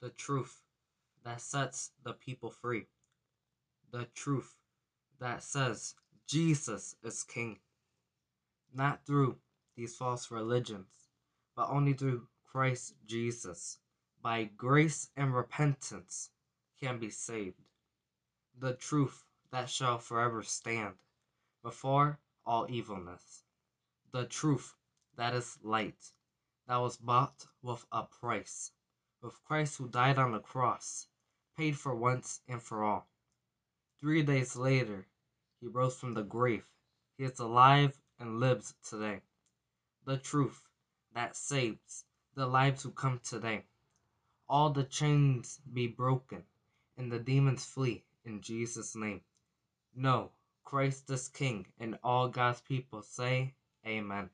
the truth that sets the people free, the truth that says Jesus is King. Not through these false religions, but only through Christ Jesus, by grace and repentance, can be saved. The truth that shall forever stand before all evilness. The truth that is light, that was bought with a price, with Christ who died on the cross, paid for once and for all. Three days later, he rose from the grave. He is alive and lives today. The truth that saves the lives who come today. All the chains be broken and the demons flee in Jesus' name. No, Christ is King, and all God's people say, Amen.